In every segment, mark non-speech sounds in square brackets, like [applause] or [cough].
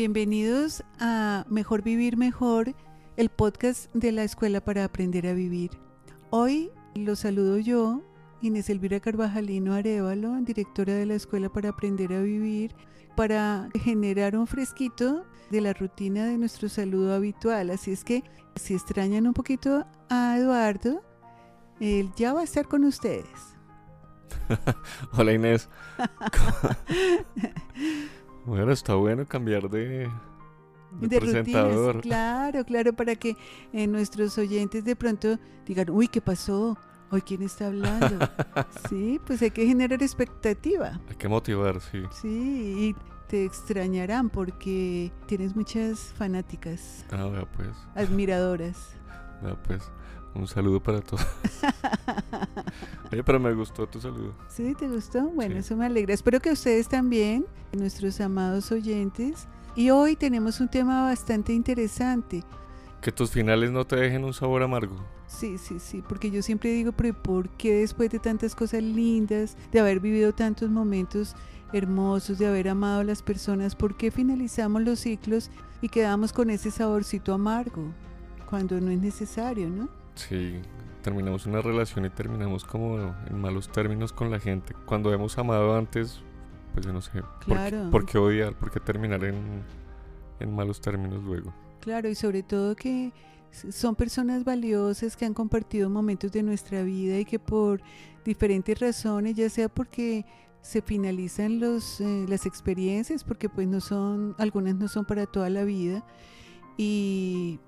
Bienvenidos a Mejor Vivir Mejor, el podcast de la Escuela para Aprender a Vivir. Hoy los saludo yo, Inés Elvira Carvajalino Arevalo, directora de la Escuela para Aprender a Vivir, para generar un fresquito de la rutina de nuestro saludo habitual. Así es que si extrañan un poquito a Eduardo, él ya va a estar con ustedes. [laughs] Hola Inés. [laughs] [laughs] bueno, está bueno cambiar de, de, presentador. claro, claro, para que eh, nuestros oyentes de pronto digan, uy, ¿qué pasó? Hoy quién está hablando. [laughs] sí, pues hay que generar expectativa. Hay que motivar, sí. Sí, y te extrañarán porque tienes muchas fanáticas. Ah, pues. Admiradoras. Vea pues. Un saludo para todos. [laughs] Oye, pero me gustó tu saludo. Sí, ¿te gustó? Bueno, eso me alegra. Espero que ustedes también, nuestros amados oyentes. Y hoy tenemos un tema bastante interesante. Que tus finales no te dejen un sabor amargo. Sí, sí, sí, porque yo siempre digo, pero ¿por qué después de tantas cosas lindas, de haber vivido tantos momentos hermosos, de haber amado a las personas, por qué finalizamos los ciclos y quedamos con ese saborcito amargo cuando no es necesario, ¿no? Sí, terminamos una relación y terminamos como en malos términos con la gente. Cuando hemos amado antes, pues yo no sé, claro. ¿por, qué, odiar? ¿Por qué terminar en, en malos términos luego? Claro, y sobre todo que son personas valiosas que han compartido momentos de nuestra vida y que por diferentes razones, ya sea porque se finalizan los, eh, las experiencias, porque pues no son, algunas no son para toda la vida, y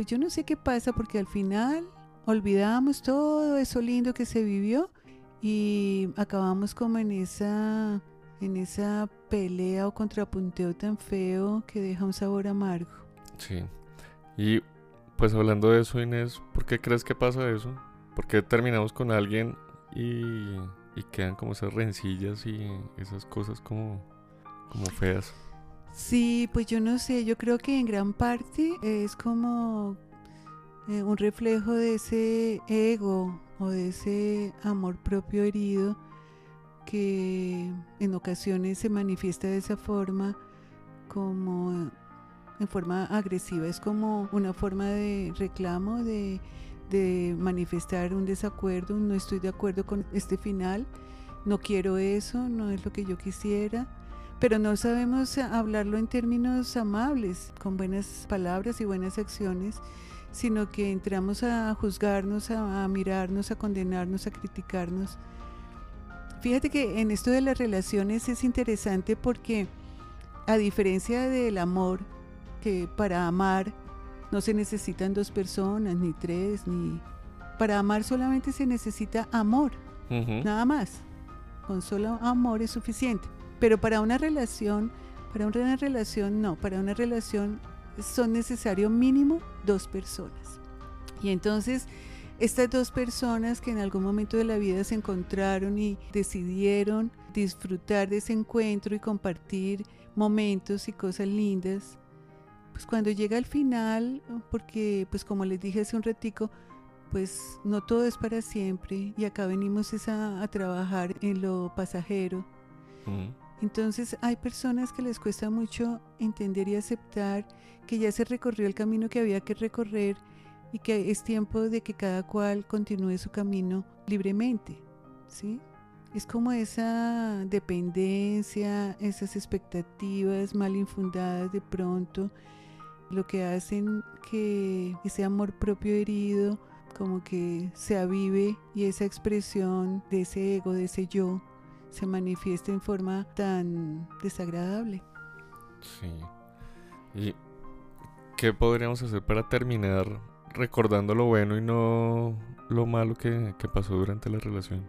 pues yo no sé qué pasa porque al final olvidamos todo eso lindo que se vivió y acabamos como en esa en esa pelea o contrapunteo tan feo que deja un sabor amargo. Sí. Y pues hablando de eso, Inés, ¿por qué crees que pasa eso? ¿Por qué terminamos con alguien y, y quedan como esas rencillas y esas cosas como, como feas? Sí, pues yo no sé, yo creo que en gran parte es como eh, un reflejo de ese ego o de ese amor propio herido que en ocasiones se manifiesta de esa forma como en forma agresiva, es como una forma de reclamo, de, de manifestar un desacuerdo, no estoy de acuerdo con este final, no quiero eso, no es lo que yo quisiera pero no sabemos hablarlo en términos amables, con buenas palabras y buenas acciones, sino que entramos a juzgarnos, a, mirarnos, a condenarnos, a criticarnos. Fíjate que en esto de las relaciones es interesante porque a diferencia del amor, que para amar no se necesitan dos personas, ni tres, ni... Para amar solamente se necesita amor, nada más. Con solo amor es suficiente. Pero para una relación, para una relación no, para una relación son necesarios mínimo dos personas. Y entonces estas dos personas que en algún momento de la vida se encontraron y decidieron disfrutar de ese encuentro y compartir momentos y cosas lindas, pues cuando llega al final, porque pues como les dije hace un ratico, pues no todo es para siempre y acá venimos a, trabajar en lo pasajero. Entonces hay personas que les cuesta mucho entender y aceptar que ya se recorrió el camino que había que recorrer y que es tiempo de que cada cual continúe su camino libremente, ¿sí? Es como esa dependencia, esas expectativas mal infundadas de pronto, lo que hacen que ese amor propio herido como que se avive y esa expresión de ese ego, de ese yo, se manifiesta en forma tan desagradable. Sí. ¿Y qué podríamos hacer para terminar recordando lo bueno y no lo malo que, pasó durante la relación?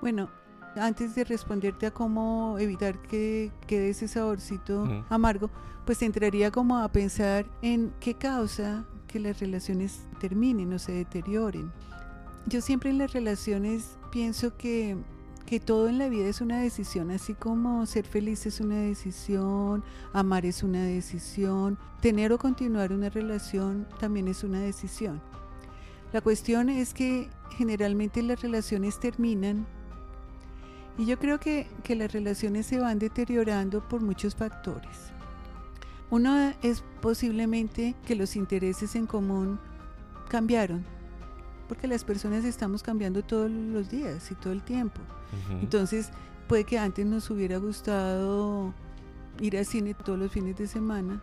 Bueno, antes de responderte a cómo evitar que quede ese saborcito amargo, pues entraría como a pensar en qué causa que las relaciones terminen o se deterioren. Yo siempre en las relaciones pienso que que todo en la vida es una decisión, así como ser feliz es una decisión, amar es una decisión, tener o continuar una relación también es una decisión. La cuestión es que generalmente las relaciones terminan y yo creo que, que las relaciones se van deteriorando por muchos factores. Uno es posiblemente que los intereses en común cambiaron, porque las personas estamos cambiando todos los días y todo el tiempo. Entonces, puede que antes nos hubiera gustado ir al cine todos los fines de semana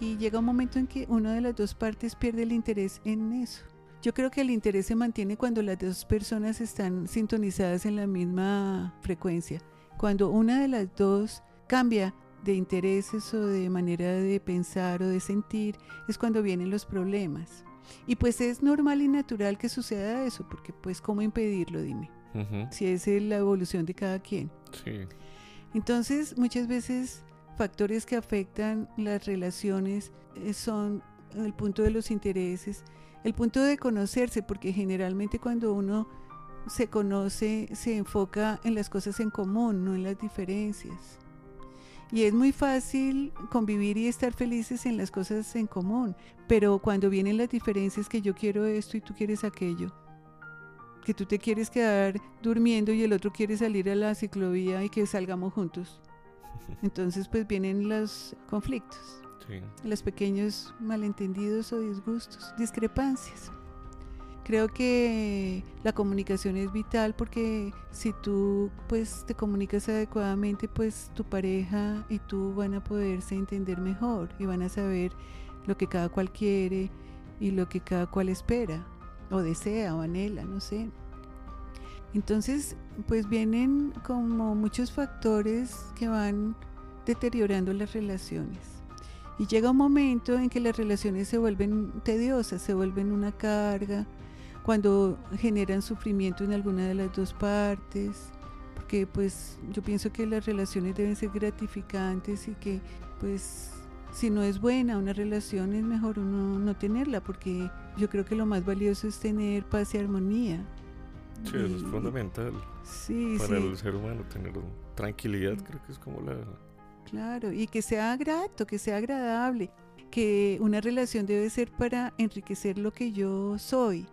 y llega un momento en que una de las dos partes pierde el interés en eso. Yo creo que el interés se mantiene cuando las dos personas están sintonizadas en la misma frecuencia. Cuando una de las dos cambia de intereses o de manera de pensar o de sentir, es cuando vienen los problemas. Y pues es normal y natural que suceda eso, porque pues cómo impedirlo, dime. Si es la evolución de cada quien. Sí. Entonces, muchas veces factores que afectan las relaciones eh, son el punto de los intereses, el punto de conocerse, porque generalmente cuando uno se conoce se enfoca en las cosas en común, no en las diferencias. Y es muy fácil convivir y estar felices en las cosas en común, pero cuando vienen las diferencias que yo quiero esto y tú quieres aquello, que tú te quieres quedar durmiendo y el otro quiere salir a la ciclovía y que salgamos juntos. [laughs] Entonces pues vienen los conflictos, los pequeños malentendidos o disgustos, discrepancias. Creo que la comunicación es vital porque si tú pues te comunicas adecuadamente pues tu pareja y tú van a poderse entender mejor y van a saber lo que cada cual quiere y lo que cada cual espera o desea o anhela, no sé. Entonces, pues vienen como muchos factores que van deteriorando las relaciones. Y llega un momento en que las relaciones se vuelven tediosas, se vuelven una carga, cuando generan sufrimiento en alguna de las dos partes, porque pues yo pienso que las relaciones deben ser gratificantes y que pues si no es buena una relación es mejor uno no tenerla, porque yo creo que lo más valioso es tener paz y armonía. Sí, eso es fundamental. Sí, para el ser humano tener tranquilidad, creo que es como la... Claro, y que sea grato, que sea agradable, que una relación debe ser para enriquecer lo que yo soy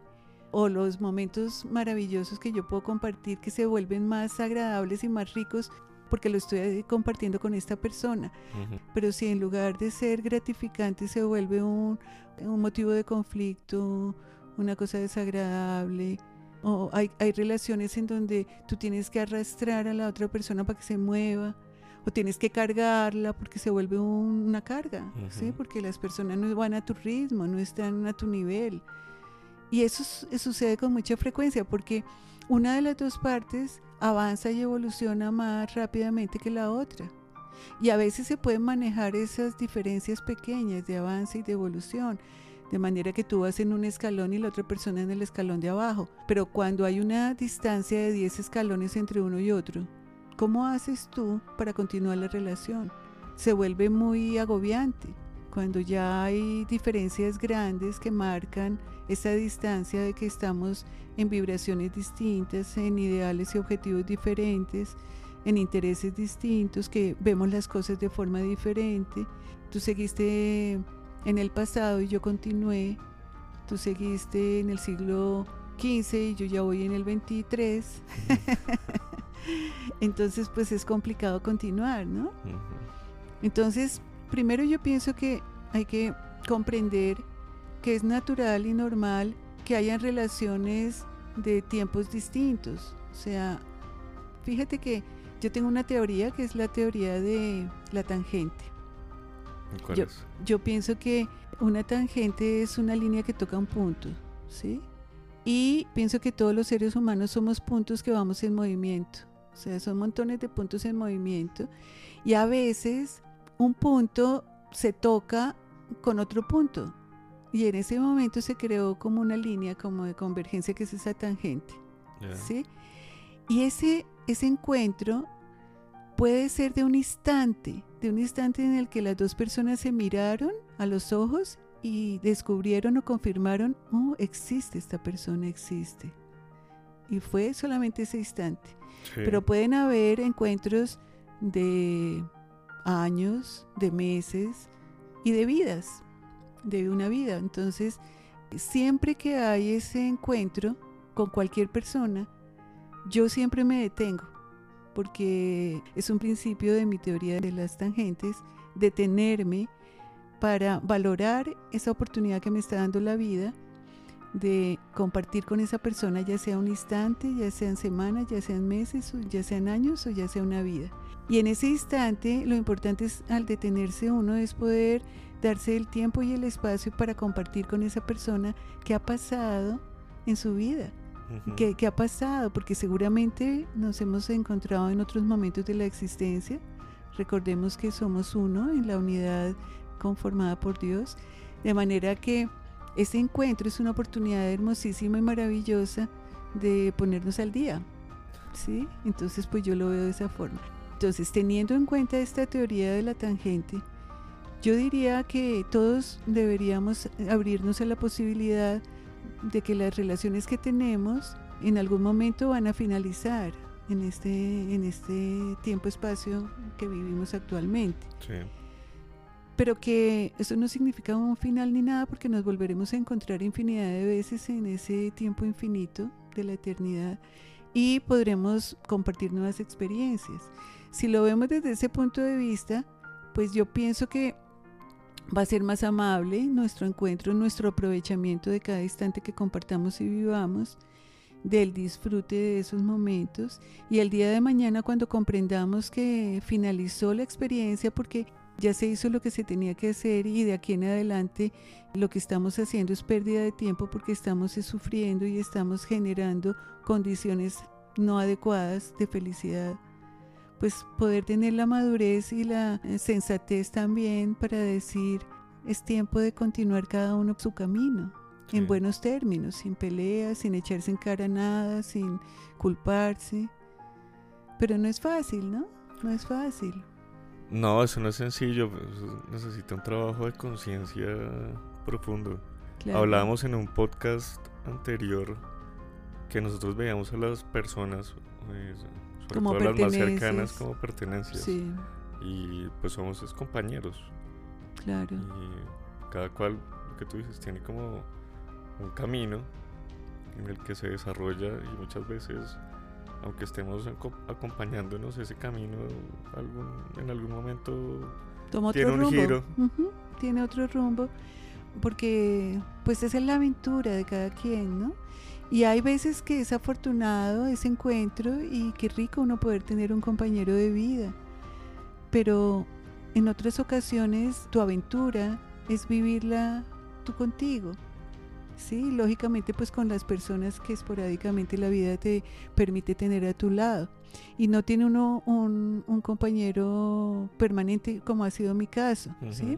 o los momentos maravillosos que yo puedo compartir que se vuelven más agradables y más ricos porque lo estoy compartiendo con esta persona. Pero si en lugar de ser gratificante se vuelve un, un motivo de conflicto, una cosa desagradable, o hay, hay relaciones en donde tú tienes que arrastrar a la otra persona para que se mueva, o tienes que cargarla porque se vuelve una carga, ¿sí? Porque las personas no van a tu ritmo, no están a tu nivel. Y eso sucede con mucha frecuencia porque una de las dos partes avanza y evoluciona más rápidamente que la otra. Y a veces se pueden manejar esas diferencias pequeñas de avance y de evolución de manera que tú vas en un escalón y la otra persona en el escalón de abajo. Pero cuando hay una distancia de 10 escalones entre uno y otro, ¿cómo haces tú para continuar la relación? Se vuelve muy agobiante cuando ya hay diferencias grandes que marcan esa distancia de que estamos en vibraciones distintas, en ideales y objetivos diferentes, en intereses distintos, que vemos las cosas de forma diferente. Tú seguiste en el pasado y yo continué. Tú seguiste en el siglo XV y yo ya voy en el 23. [laughs] Entonces, pues es complicado continuar, ¿no? Entonces, primero yo pienso que hay que comprender que es natural y normal que hayan relaciones de tiempos distintos. O sea, fíjate que yo tengo una teoría que es la teoría de la tangente yo, pienso que una tangente es una línea que toca un punto, ¿sí? Y pienso que todos los seres humanos somos puntos que vamos en movimiento. O sea, son montones de puntos en movimiento. Y a veces un punto se toca con otro punto. Y en ese momento se creó como una línea como de convergencia que es esa tangente. ¿sí? Y ese, ese encuentro puede ser de un instante, de un instante en el que las dos personas se miraron a los ojos y descubrieron o confirmaron, oh, existe esta persona, existe. Y fue solamente ese instante. Pero pueden haber encuentros de años, de meses y de vidas, de una vida. Entonces, siempre que hay ese encuentro con cualquier persona, yo siempre me detengo porque es un principio de mi teoría de las tangentes, detenerme para valorar esa oportunidad que me está dando la vida de compartir con esa persona, ya sea un instante, ya sean semanas, ya sean meses, ya sean años o ya sea una vida. Y en ese instante lo importante es al detenerse uno es poder darse el tiempo y el espacio para compartir con esa persona qué ha pasado en su vida. ¿Qué, ¿Qué, ha pasado? Porque seguramente nos hemos encontrado en otros momentos de la existencia. Recordemos que somos uno en la unidad conformada por Dios. De manera que este encuentro es una oportunidad hermosísima y maravillosa de ponernos al día. ¿Sí? Entonces pues yo lo veo de esa forma. Entonces teniendo en cuenta esta teoría de la tangente, yo diría que todos deberíamos abrirnos a la posibilidad de que las relaciones que tenemos en algún momento van a finalizar en este, en este tiempo-espacio que vivimos actualmente. Sí pero que eso no significa un final ni nada porque nos volveremos a encontrar infinidad de veces en ese tiempo infinito de la eternidad y podremos compartir nuevas experiencias. Si lo vemos desde ese punto de vista, pues yo pienso que va a ser más amable nuestro encuentro, nuestro aprovechamiento de cada instante que compartamos y vivamos, del disfrute de esos momentos y el día de mañana cuando comprendamos que finalizó la experiencia porque ya se hizo lo que se tenía que hacer y de aquí en adelante lo que estamos haciendo es pérdida de tiempo porque estamos sufriendo y estamos generando condiciones no adecuadas de felicidad. Pues poder tener la madurez y la eh, sensatez también para decir es tiempo de continuar cada uno su camino. En buenos términos, sin peleas, sin echarse en cara nada, sin culparse. Pero no es fácil, ¿no? No es fácil. No, eso no es sencillo, necesita un trabajo de conciencia profundo. Hablábamos en un podcast anterior que nosotros veíamos a las personas, pues, sobre todo las más cercanas, como pertenencias. Y pues somos compañeros. Claro. Y cada cual, lo que tú dices, tiene como un camino en el que se desarrolla y muchas veces aunque estemos acompañándonos ese camino, en algún momento tiene un giro. Tiene otro rumbo, porque pues esa es la aventura de cada quien, ¿no? Y hay veces que es afortunado ese encuentro y qué rico uno poder tener un compañero de vida. Pero en otras ocasiones tu aventura es vivirla tú contigo. Sí, lógicamente pues con las personas que esporádicamente la vida te permite tener a tu lado. Y no tiene uno un, compañero permanente como ha sido mi caso, ¿sí?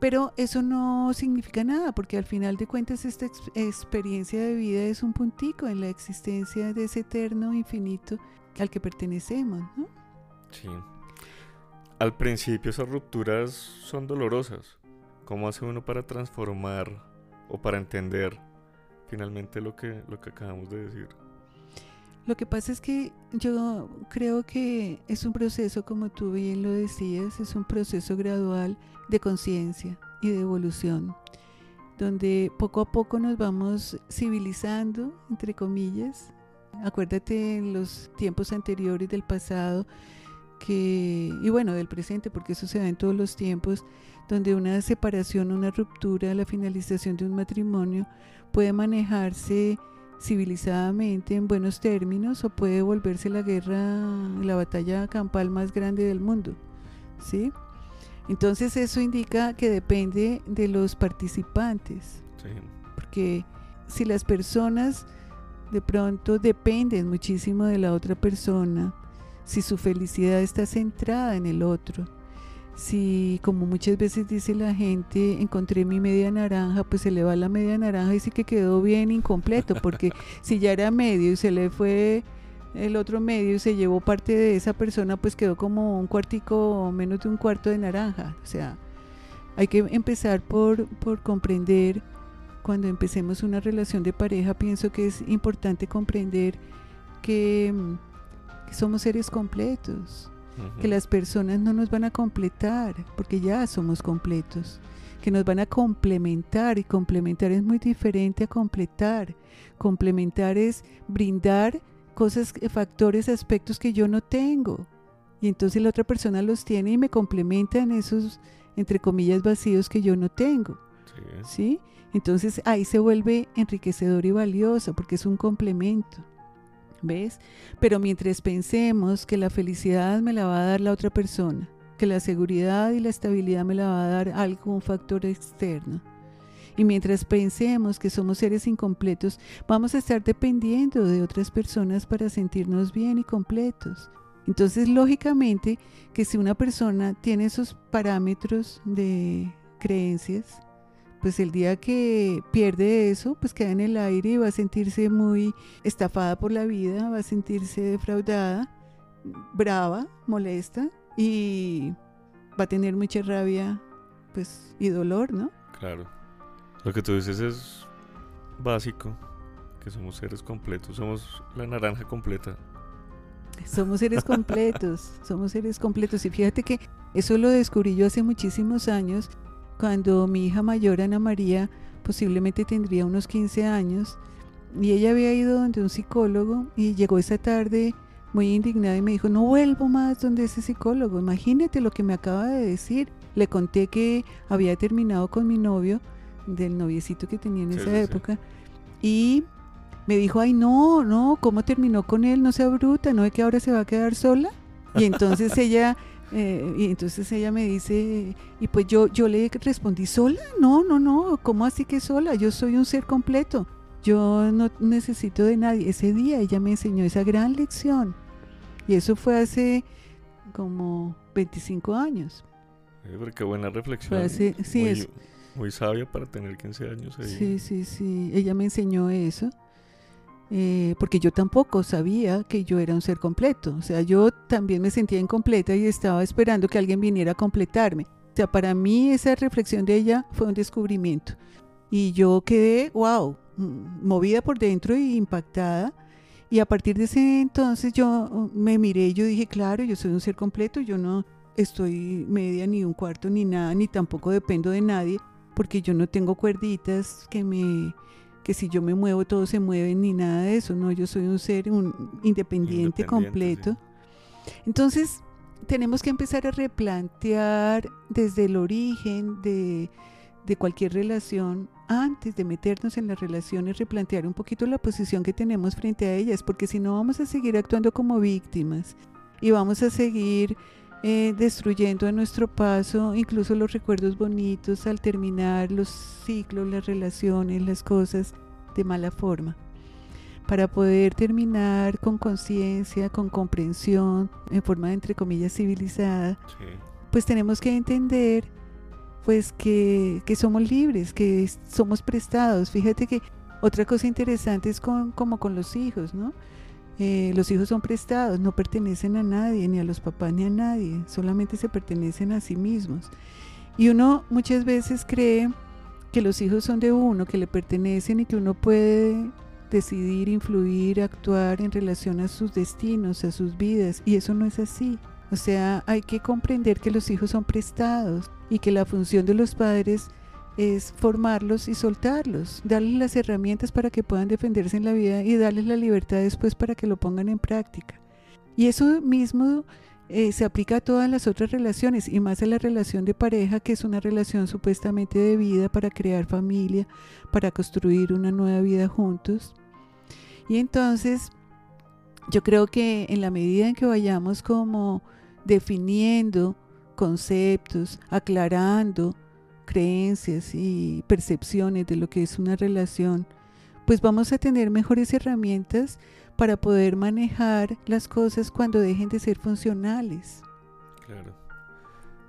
Pero eso no significa nada, porque al final de cuentas esta experiencia de vida es un puntico en la existencia de ese eterno infinito al que pertenecemos, ¿no? Sí. Al principio esas rupturas son dolorosas. ¿Cómo hace uno para transformar o para entender finalmente lo que, lo que acabamos de decir? Lo que pasa es que yo creo que es un proceso, como tú bien lo decías, es un proceso gradual de conciencia y de evolución, donde poco a poco nos vamos civilizando, entre comillas. Acuérdate en los tiempos anteriores del pasado, que, y bueno, del presente, porque eso se da en todos los tiempos, donde una separación, una ruptura, la finalización de un matrimonio puede manejarse civilizadamente en buenos términos o puede volverse la guerra, la batalla campal más grande del mundo. ¿sí? Entonces eso indica que depende de los participantes. Porque si las personas de pronto dependen muchísimo de la otra persona, si su felicidad está centrada en el otro, si como muchas veces dice la gente, encontré mi media naranja, pues se le va la media naranja y sí que quedó bien incompleto, porque [laughs] si ya era medio y se le fue el otro medio y se llevó parte de esa persona, pues quedó como un cuartico, menos de un cuarto de naranja. O sea, hay que empezar por, por comprender, cuando empecemos una relación de pareja, pienso que es importante comprender que somos seres completos que las personas no nos van a completar, porque ya somos completos, que nos van a complementar y complementar es muy diferente a completar. Complementar es brindar cosas, factores, aspectos que yo no tengo. Y entonces la otra persona los tiene y me complementa en esos, entre comillas, vacíos que yo no tengo. ¿Sí? Entonces ahí se vuelve enriquecedor y valioso porque es un complemento. ¿Ves? Pero mientras pensemos que la felicidad me la va a dar la otra persona, que la seguridad y la estabilidad me la va a dar algún factor externo, y mientras pensemos que somos seres incompletos, vamos a estar dependiendo de otras personas para sentirnos bien y completos. Entonces, lógicamente, que si una persona tiene esos parámetros de creencias, pues el día que pierde eso, pues queda en el aire y va a sentirse muy estafada por la vida, va a sentirse defraudada, brava, molesta y va a tener mucha rabia, pues y dolor, ¿no? Claro. Lo que tú dices es básico, que somos seres completos, somos la naranja completa. Somos seres [laughs] completos, somos seres completos. Y fíjate que eso lo descubrí yo hace muchísimos años, cuando mi hija mayor, Ana María, posiblemente tendría unos 15 años, y ella había ido donde un psicólogo y llegó esa tarde muy indignada y me dijo, no vuelvo más donde ese psicólogo, imagínate lo que me acaba de decir. Le conté que había terminado con mi novio del noviecito que tenía en esa época. Y me dijo, ay, no, no, ¿cómo terminó con él? No sea bruta, ¿no es que ahora se va a quedar sola? Y entonces ella, eh, y entonces ella me dice, y pues yo, yo le respondí, ¿sola? No, no, no, ¿cómo así que sola? Yo soy un ser completo. Yo no necesito de nadie. Ese día ella me enseñó esa gran lección. Y eso fue hace como 25 años. qué buena reflexión. sí, es, muy sabia para tener 15 años. Ahí. Sí, sí, sí. Ella me enseñó eso. Eh, porque yo tampoco sabía que yo era un ser completo. O sea, yo también me sentía incompleta y estaba esperando que alguien viniera a completarme. O sea, para mí esa reflexión de ella fue un descubrimiento. Y yo quedé, wow, mm, movida por dentro y impactada. Y a partir de ese entonces yo mm, me miré yo dije, claro, yo soy un ser completo, yo no estoy media ni un cuarto ni nada, ni tampoco dependo de nadie porque yo no tengo cuerditas que me que si yo me muevo todos se mueven ni nada de eso, no, yo soy un ser un independiente, completo. Entonces, tenemos que empezar a replantear desde el origen de, de cualquier relación, antes de meternos en las relaciones, replantear un poquito la posición que tenemos frente a ellas, porque si no vamos a seguir actuando como víctimas y vamos a seguir eh, destruyendo a nuestro paso incluso los recuerdos bonitos al terminar los ciclos, las relaciones, las cosas de mala forma. Para poder terminar con conciencia, con comprensión, en forma de, entre comillas civilizada, pues tenemos que entender pues que, somos libres, que somos prestados. Fíjate que otra cosa interesante es con, como con los hijos, ¿no? Eh, los hijos son prestados, no pertenecen a nadie, ni a los papás ni a nadie, solamente se pertenecen a sí mismos. Y uno muchas veces cree que los hijos son de uno, que le pertenecen y que uno puede decidir, influir, actuar en relación a sus destinos, a sus vidas, y eso no es así. O sea, hay que comprender que los hijos son prestados y que la función de los padres es formarlos y soltarlos, darles las herramientas para que puedan defenderse en la vida y darles la libertad después para que lo pongan en práctica. Y eso mismo eh, se aplica a todas las otras relaciones y más a la relación de pareja, que es una relación supuestamente de vida para crear familia, para construir una nueva vida juntos. Y entonces, yo creo que en la medida en que vayamos como definiendo conceptos, aclarando, creencias y percepciones de lo que es una relación, pues vamos a tener mejores herramientas para poder manejar las cosas cuando dejen de ser funcionales. Claro.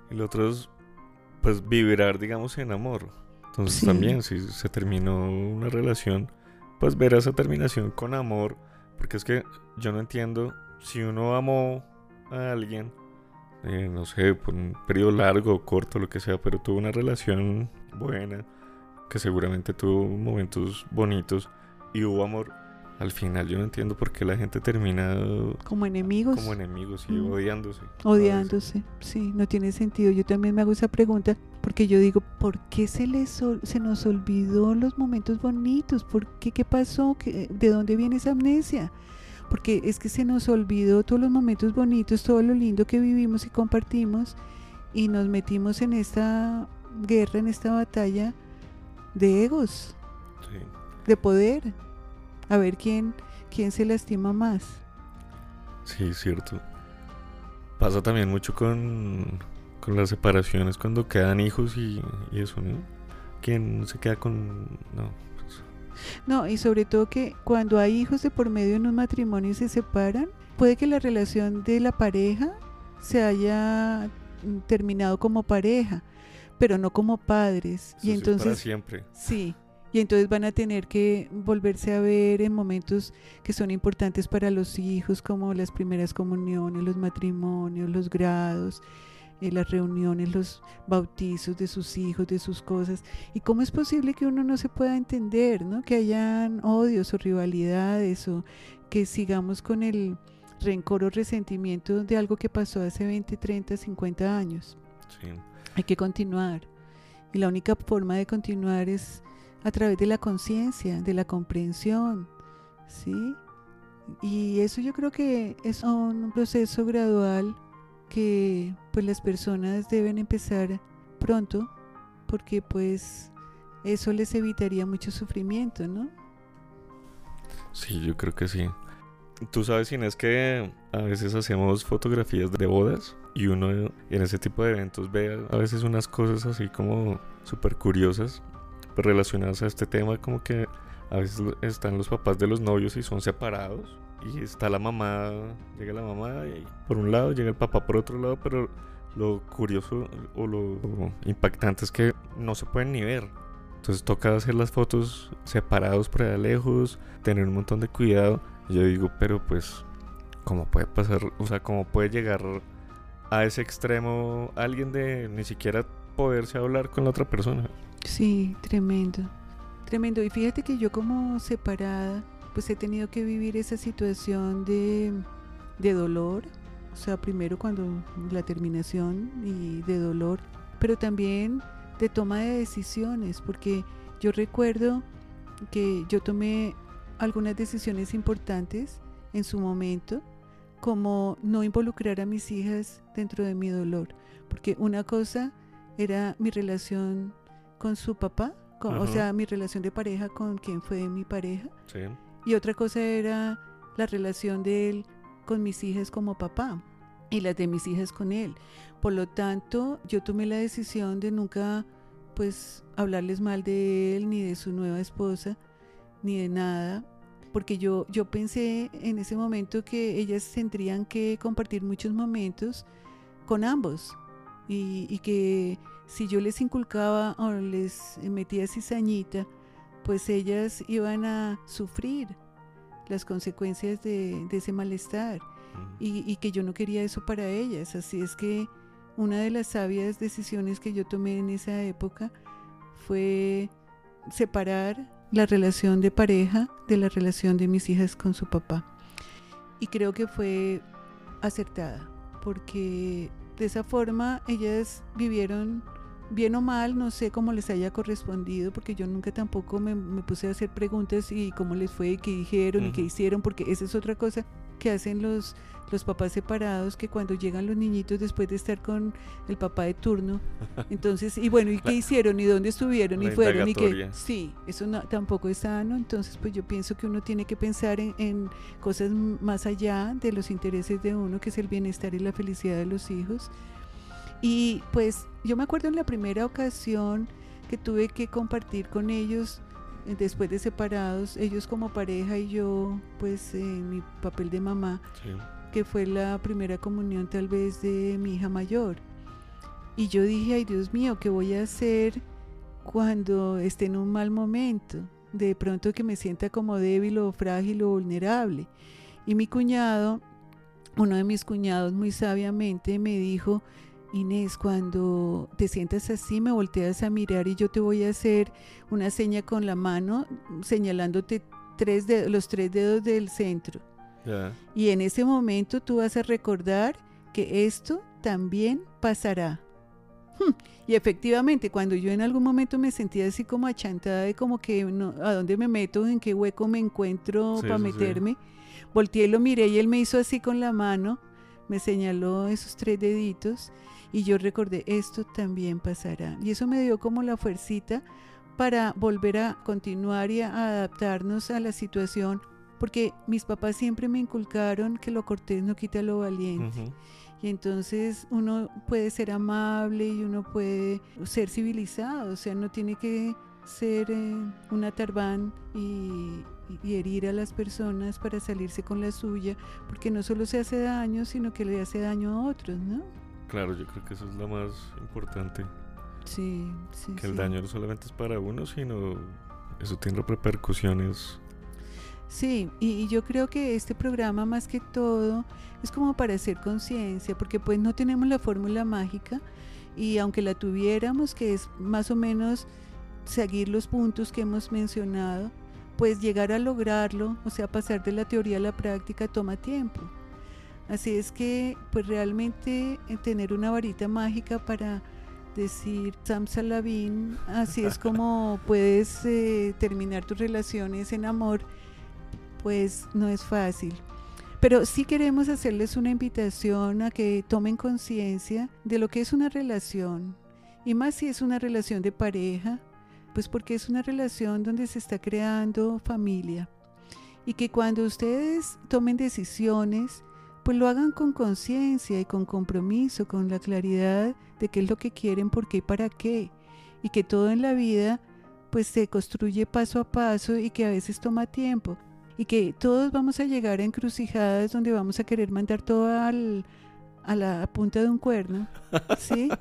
Lo otro es, pues, vibrar, digamos, en amor. Entonces también, si se terminó una relación, pues ver esa terminación con amor, porque es que yo no entiendo si uno amó a alguien eh, no sé, por un periodo largo o corto, lo que sea, pero tuvo una relación buena, que seguramente tuvo momentos bonitos y hubo amor. Al final yo no entiendo por qué la gente termina como enemigos. Como enemigos y mm. odiándose. Odiándose, sí, no tiene sentido. Yo también me hago esa pregunta porque yo digo, ¿por qué se, les, se nos olvidó los momentos bonitos? ¿Por qué? ¿Qué pasó? ¿De dónde viene esa amnesia? Porque es que se nos olvidó todos los momentos bonitos, todo lo lindo que vivimos y compartimos y nos metimos en esta guerra, en esta batalla de egos, Sí. de poder, a ver quién, quién se lastima más. Sí, cierto. Pasa también mucho con, con las separaciones cuando quedan hijos y, y eso, ¿no? ¿Quién se queda con...? No. No, y sobre todo que cuando hay hijos de por medio en un matrimonio y se separan, puede que la relación de la pareja se haya mm, terminado como pareja, pero no como padres. eso y sí es para entonces, siempre. sí, y entonces van a tener que volverse a ver en momentos que son importantes para los hijos, como las primeras comuniones, los matrimonios, los grados, eh, las reuniones, los bautizos de sus hijos, de sus cosas. ¿Y cómo es posible que uno no se pueda entender, ¿no? que hayan odios o rivalidades o que sigamos con el rencor o resentimiento de algo que pasó hace 20, 30, 50 años? Sí. Hay que continuar. Y la única forma de continuar es a través de la conciencia, de la comprensión, ¿sí? Y eso yo creo que es un proceso gradual que pues las personas deben empezar pronto porque pues eso les evitaría mucho sufrimiento, ¿no? Sí, yo creo que sí. Tú sabes, Inés, que a veces hacemos fotografías de bodas y uno en ese tipo de eventos ve a veces unas cosas así como súper curiosas relacionadas a este tema, como que a veces están los papás de los novios y son separados y está la mamá, llega la mamá por un lado llega el papá por otro lado, pero lo curioso o lo impactante es que no se pueden ni ver. Entonces toca hacer las fotos separados por allá lejos, tener un montón de cuidado. Yo digo, pero pues, ¿cómo puede pasar? O sea, ¿cómo puede llegar a ese extremo alguien de ni siquiera poderse hablar con la otra persona? Sí, tremendo, tremendo. Y fíjate que yo como separada, pues he tenido que vivir esa situación de, de dolor, o sea, primero cuando la terminación y de dolor, pero también de toma de decisiones, porque yo recuerdo que yo tomé algunas decisiones importantes en su momento, como no involucrar a mis hijas dentro de mi dolor, porque una cosa era mi relación con su papá, con- o sea, mi relación de pareja con quien fue mi pareja, Sí. Y otra cosa era la relación de él con mis hijas como papá y las de mis hijas con él. Por lo tanto, yo tomé la decisión de nunca pues hablarles mal de él ni de su nueva esposa ni de nada, porque yo yo pensé en ese momento que ellas tendrían que compartir muchos momentos con ambos y, y que si yo les inculcaba o les metía cizañita, pues ellas iban a sufrir las consecuencias de, de ese malestar y, y que yo no quería eso para ellas. Así es que una de las sabias decisiones que yo tomé en esa época fue separar la relación de pareja de la relación de mis hijas con su papá. Y creo que fue acertada, porque de esa forma ellas vivieron bien o mal, no sé cómo les haya correspondido, porque yo nunca tampoco me, me puse a hacer preguntas y cómo les fue, y qué dijeron y qué hicieron, porque esa es otra cosa que hacen los, los papás separados, que cuando llegan los niñitos después de estar con el papá de turno, [laughs] entonces, y bueno, ¿y qué hicieron? ¿Y dónde estuvieron? ¿Y fueron? ¿Y qué? Sí, eso no- tampoco es sano, entonces pues yo pienso que uno tiene que pensar en, en cosas más allá de los intereses de uno, que es el bienestar y la felicidad de los hijos. Y pues yo me acuerdo en la primera ocasión que tuve que compartir con ellos, eh, después de separados, ellos como pareja y yo, pues en mi papel de mamá, Sí. que fue la primera comunión tal vez de mi hija mayor. Y yo dije, ay Dios mío, ¿qué voy a hacer cuando esté en un mal momento? De pronto que me sienta como débil o frágil o vulnerable. Y mi cuñado, uno de mis cuñados muy sabiamente me dijo, Inés, cuando te sientas así, me volteas a mirar y yo te voy a hacer una seña con la mano señalándote tres de- los tres dedos del centro. Y en ese momento tú vas a recordar que esto también pasará. [laughs] Y efectivamente, cuando yo en algún momento me sentía así como achantada de como que no, a dónde me meto, en qué hueco me encuentro Sí, para sí, sí. meterme, volteé y lo miré y él me hizo así con la mano, me señaló esos tres deditos Y yo recordé, esto también pasará. Y eso me dio como la fuercita para volver a continuar y a adaptarnos a la situación, porque mis papás siempre me inculcaron que lo cortés no quita lo valiente. Y entonces uno puede ser amable y uno puede ser civilizado, o sea, no tiene que ser eh, una tarbán y, y, herir a las personas para salirse con la suya, porque no solo se hace daño, sino que le hace daño a otros, ¿no? Claro, yo creo que eso es lo más importante. Sí, sí. Que el daño no solamente es para uno, sino eso tiene repercusiones. Sí, y, yo creo que este programa más que todo es como para hacer conciencia, porque pues no tenemos la fórmula mágica y aunque la tuviéramos, que es más o menos seguir los puntos que hemos mencionado, pues llegar a lograrlo, o sea, pasar de la teoría a la práctica toma tiempo. Así es que, pues realmente eh, tener una varita mágica para decir Sam Salavín, así es como [laughs] puedes eh, terminar tus relaciones en amor, pues no es fácil. Pero sí queremos hacerles una invitación a que tomen conciencia de lo que es una relación, y más si es una relación de pareja, pues porque es una relación donde se está creando familia. Y que cuando ustedes tomen decisiones, pues lo hagan con conciencia y con compromiso, con la claridad de qué es lo que quieren, por qué y para qué. Y que todo en la vida pues se construye paso a paso y que a veces toma tiempo. Y que todos vamos a llegar a encrucijadas donde vamos a querer mandar todo al, a la punta de un cuerno. ¿Sí? [laughs]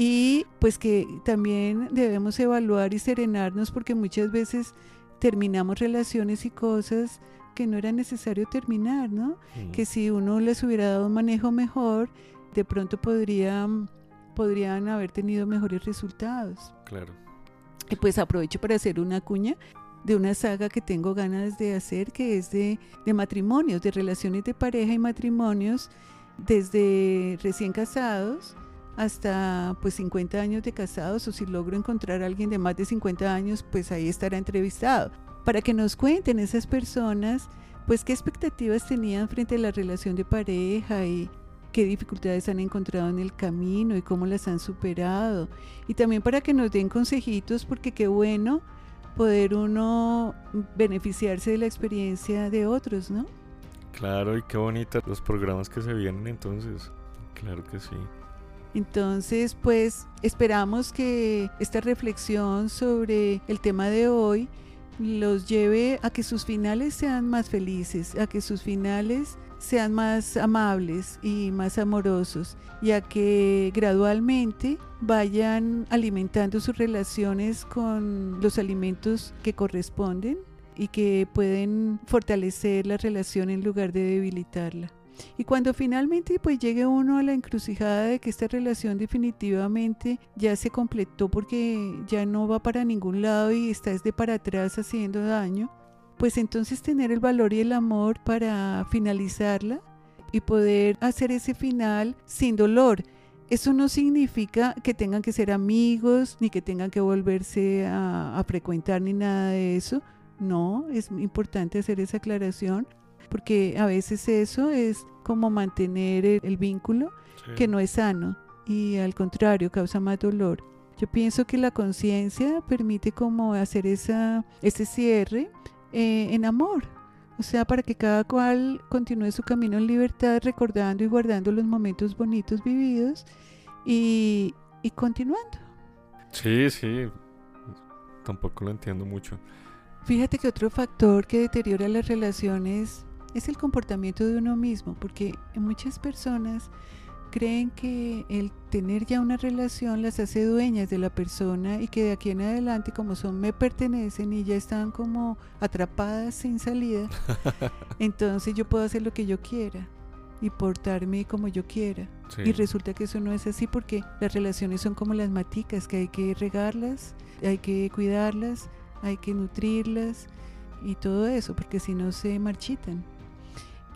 Y pues que también debemos evaluar y serenarnos porque muchas veces terminamos relaciones y cosas que no era necesario terminar, ¿no? Mm. Que si uno les hubiera dado un manejo mejor, de pronto podrían, podrían haber tenido mejores resultados. Claro. Y pues aprovecho para hacer una cuña de una saga que tengo ganas de hacer, que es de, de matrimonios, de relaciones de pareja y matrimonios, desde recién casados hasta pues 50 años de casados o si logro encontrar a alguien de más de 50 años, pues ahí estará entrevistado para que nos cuenten esas personas, pues qué expectativas tenían frente a la relación de pareja y qué dificultades han encontrado en el camino y cómo las han superado. Y también para que nos den consejitos, porque qué bueno poder uno beneficiarse de la experiencia de otros, ¿no? Claro, y qué bonitas los programas que se vienen entonces. Claro que sí. Entonces, pues esperamos que esta reflexión sobre el tema de hoy los lleve a que sus finales sean más felices, a que sus finales sean más amables y más amorosos y a que gradualmente vayan alimentando sus relaciones con los alimentos que corresponden y que pueden fortalecer la relación en lugar de debilitarla. Y cuando finalmente pues llegue uno a la encrucijada de que esta relación definitivamente ya se completó porque ya no va para ningún lado y está desde para atrás haciendo daño, pues entonces tener el valor y el amor para finalizarla y poder hacer ese final sin dolor. Eso no significa que tengan que ser amigos, ni que tengan que volverse a, a frecuentar, ni nada de eso. No, es importante hacer esa aclaración porque a veces eso es como mantener el, vínculo que no es sano y al contrario causa más dolor. Yo pienso que la conciencia permite como hacer esa, ese cierre eh, en amor, o sea, para que cada cual continúe su camino en libertad, recordando y guardando los momentos bonitos vividos y, y continuando. Sí, sí, tampoco lo entiendo mucho. Fíjate que otro factor que deteriora las relaciones es el comportamiento de uno mismo, porque muchas personas creen que el tener ya una relación las hace dueñas de la persona y que de aquí en adelante como son me pertenecen y ya están como atrapadas sin salida, [laughs] entonces yo puedo hacer lo que yo quiera y portarme como yo quiera. Y resulta que eso no es así porque las relaciones son como las maticas, que hay que regarlas, hay que cuidarlas, hay que nutrirlas y todo eso, porque si no se marchitan.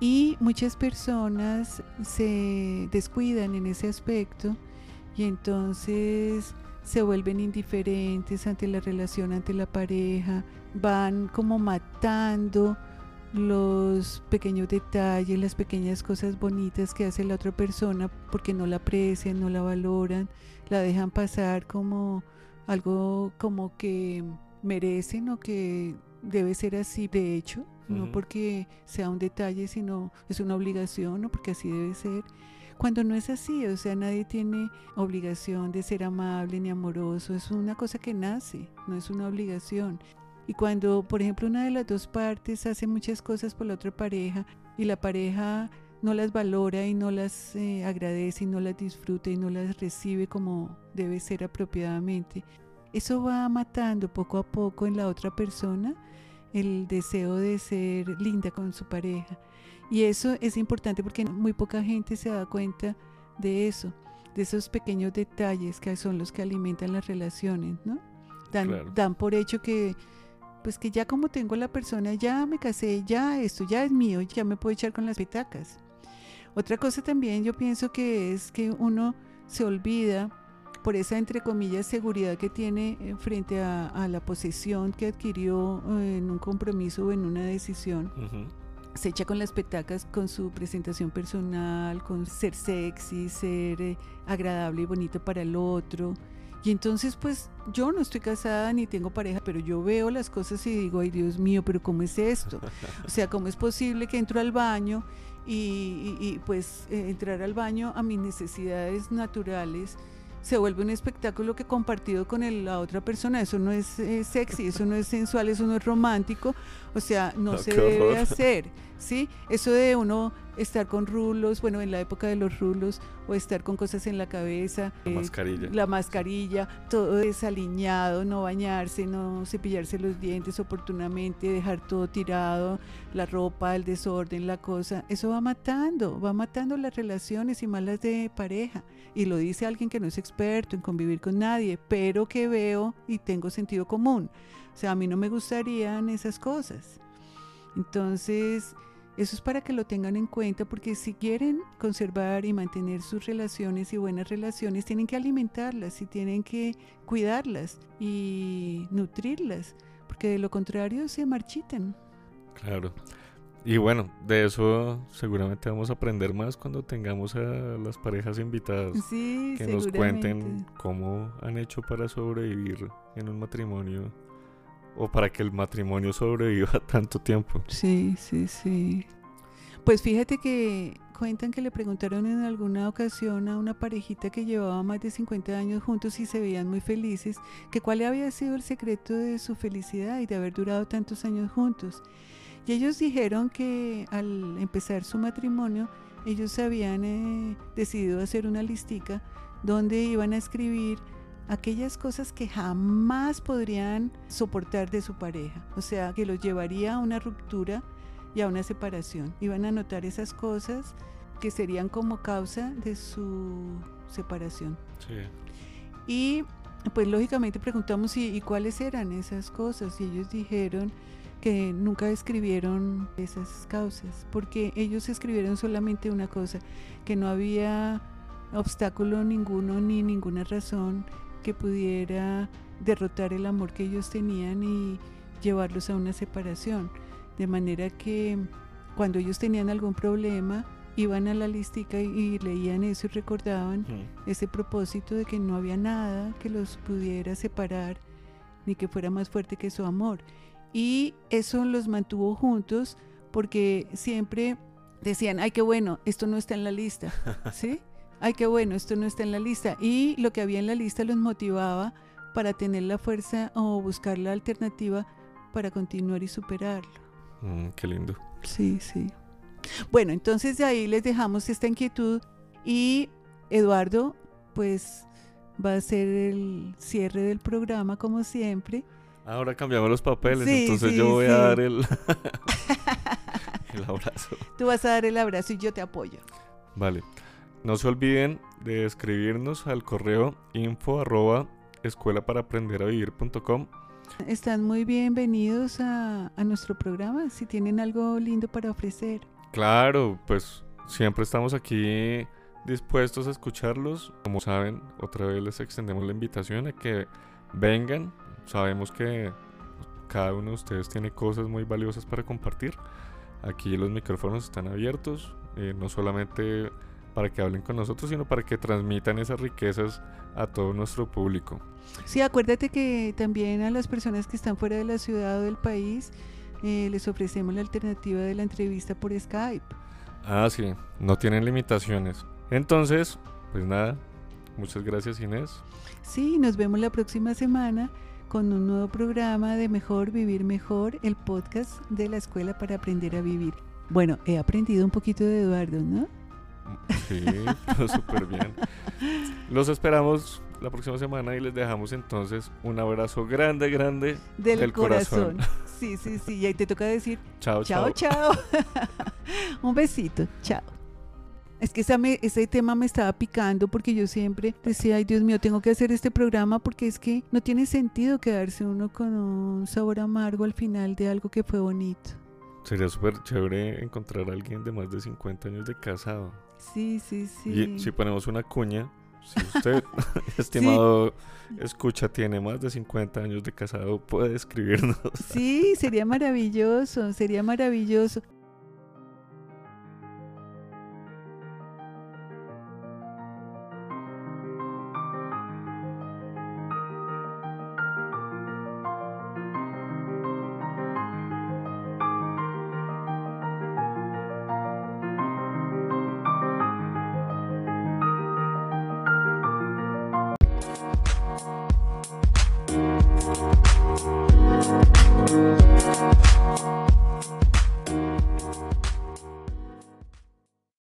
Y muchas personas se descuidan en ese aspecto y entonces se vuelven indiferentes ante la relación, ante la pareja, van como matando los pequeños detalles, las pequeñas cosas bonitas que hace la otra persona porque no la aprecian, no la valoran, la dejan pasar como algo como que merecen o que debe ser así. De hecho, no porque sea un detalle, sino es una obligación o porque así debe ser. Cuando no es así, o sea, nadie tiene obligación de ser amable ni amoroso, es una cosa que nace, no es una obligación. Y cuando, por ejemplo, una de las dos partes hace muchas cosas por la otra pareja y la pareja no las valora y no las eh, agradece y no las disfruta y no las recibe como debe ser apropiadamente, eso va matando poco a poco en la otra persona el deseo de ser linda con su pareja. Y eso es importante porque muy poca gente se da cuenta de eso, de esos pequeños detalles que son los que alimentan las relaciones, ¿no? Dan, dan por hecho que pues que ya como tengo la persona, ya me casé, ya esto ya es mío, ya me puedo echar con las petacas. Otra cosa también yo pienso que es que uno se olvida por esa entre comillas seguridad que tiene eh, frente a, la posesión que adquirió eh, en un compromiso o en una decisión. Se echa con las petacas con su presentación personal, con ser sexy, ser eh, agradable y bonito para el otro. Y entonces pues yo no estoy casada ni tengo pareja, pero yo veo las cosas y digo, ay Dios mío, pero ¿cómo es esto? [laughs] O sea, ¿cómo es posible que entro al baño y, pues eh, entrar al baño a mis necesidades naturales? Se vuelve un espectáculo que compartido con la otra persona, eso no es eh, sexy, eso no es sensual, eso no es romántico, o sea, no, se debe hacer, ¿sí? Eso de uno estar con rulos, bueno, en la época de los rulos, o estar con cosas en la cabeza. La eh, mascarilla. La mascarilla, todo desaliñado, no bañarse, no cepillarse los dientes oportunamente, dejar todo tirado, la ropa, el desorden, la cosa. Eso va matando, va matando las relaciones y malas de pareja. Y lo dice alguien que no es experto en convivir con nadie, pero que veo y tengo sentido común. O sea, a mí no me gustarían esas cosas. Entonces, eso es para que lo tengan en cuenta porque si quieren conservar y mantener sus relaciones y buenas relaciones, tienen que alimentarlas y tienen que cuidarlas y nutrirlas, porque de lo contrario se marchitan. Claro. Y bueno, de eso seguramente vamos a aprender más cuando tengamos a las parejas invitadas. Sí, que nos cuenten cómo han hecho para sobrevivir en un matrimonio o para que el matrimonio sobreviva [laughs] tanto tiempo. Sí, sí, sí. Pues fíjate que cuentan que le preguntaron en alguna ocasión a una parejita que llevaba más de 50 años juntos y se veían muy felices, que cuál había sido el secreto de su felicidad y de haber durado tantos años juntos. Y ellos dijeron que al empezar su matrimonio, ellos habían eh, decidido hacer una listica donde iban a escribir aquellas cosas que jamás podrían soportar de su pareja, o sea, que los llevaría a una ruptura y a una separación. Iban a notar esas cosas que serían como causa de su separación. Sí. Y pues lógicamente preguntamos y, cuáles eran esas cosas y ellos dijeron que nunca escribieron esas causas, porque ellos escribieron solamente una cosa, que no había obstáculo ninguno ni ninguna razón que pudiera derrotar el amor que ellos tenían y llevarlos a una separación. De manera que cuando ellos tenían algún problema, iban a la listica y, leían eso y recordaban ese propósito de que no había nada que los pudiera separar ni que fuera más fuerte que su amor. Y eso los mantuvo juntos porque siempre decían, ay, qué bueno, esto no está en la lista, [laughs] ¿sí? Ay, qué bueno, esto no está en la lista. Y lo que había en la lista los motivaba para tener la fuerza o buscar la alternativa para continuar y superarlo. Mm, qué lindo. Sí, sí. Bueno, entonces de ahí les dejamos esta inquietud y Eduardo, pues va a ser el cierre del programa como siempre. Ahora cambiamos los papeles, entonces yo voy a dar el, [laughs] [laughs] el abrazo. Tú vas a dar el abrazo y yo te apoyo. Vale. No se olviden de escribirnos al correo info arroba escuela para aprender a vivir.com. Están muy bienvenidos a, a nuestro programa si tienen algo lindo para ofrecer. Claro, pues siempre estamos aquí dispuestos a escucharlos. Como saben, otra vez les extendemos la invitación a que vengan. Sabemos que cada uno de ustedes tiene cosas muy valiosas para compartir. Aquí los micrófonos están abiertos, eh, no solamente para que hablen con nosotros, sino para que transmitan esas riquezas a todo nuestro público. Sí, acuérdate que también a las personas que están fuera de la ciudad o del país eh, les ofrecemos la alternativa de la entrevista por Skype. Ah, sí, no tienen limitaciones. Entonces, pues nada, muchas gracias Inés. Sí, nos vemos la próxima semana con un nuevo programa de Mejor Vivir Mejor, el podcast de la Escuela para Aprender a Vivir. Bueno, he aprendido un poquito de Eduardo, ¿no? Sí, [laughs] súper bien. Los esperamos la próxima semana y les dejamos entonces un abrazo grande, grande del, corazón. Sí, sí, sí. Y ahí te toca decir chao, chao. Chao, [laughs] un besito. Chao. Es que ese tema me estaba picando porque yo siempre decía, ay Dios mío, tengo que hacer este programa porque es que no tiene sentido quedarse uno con un sabor amargo al final de algo que fue bonito. Sería súper chévere encontrar a alguien de más de 50 años de casado. Sí, sí, sí. Y si ponemos una cuña, si usted, [laughs] [laughs] estimado escucha, tiene más de 50 años de casado, puede escribirnos. Sí, sería maravilloso, sería maravilloso.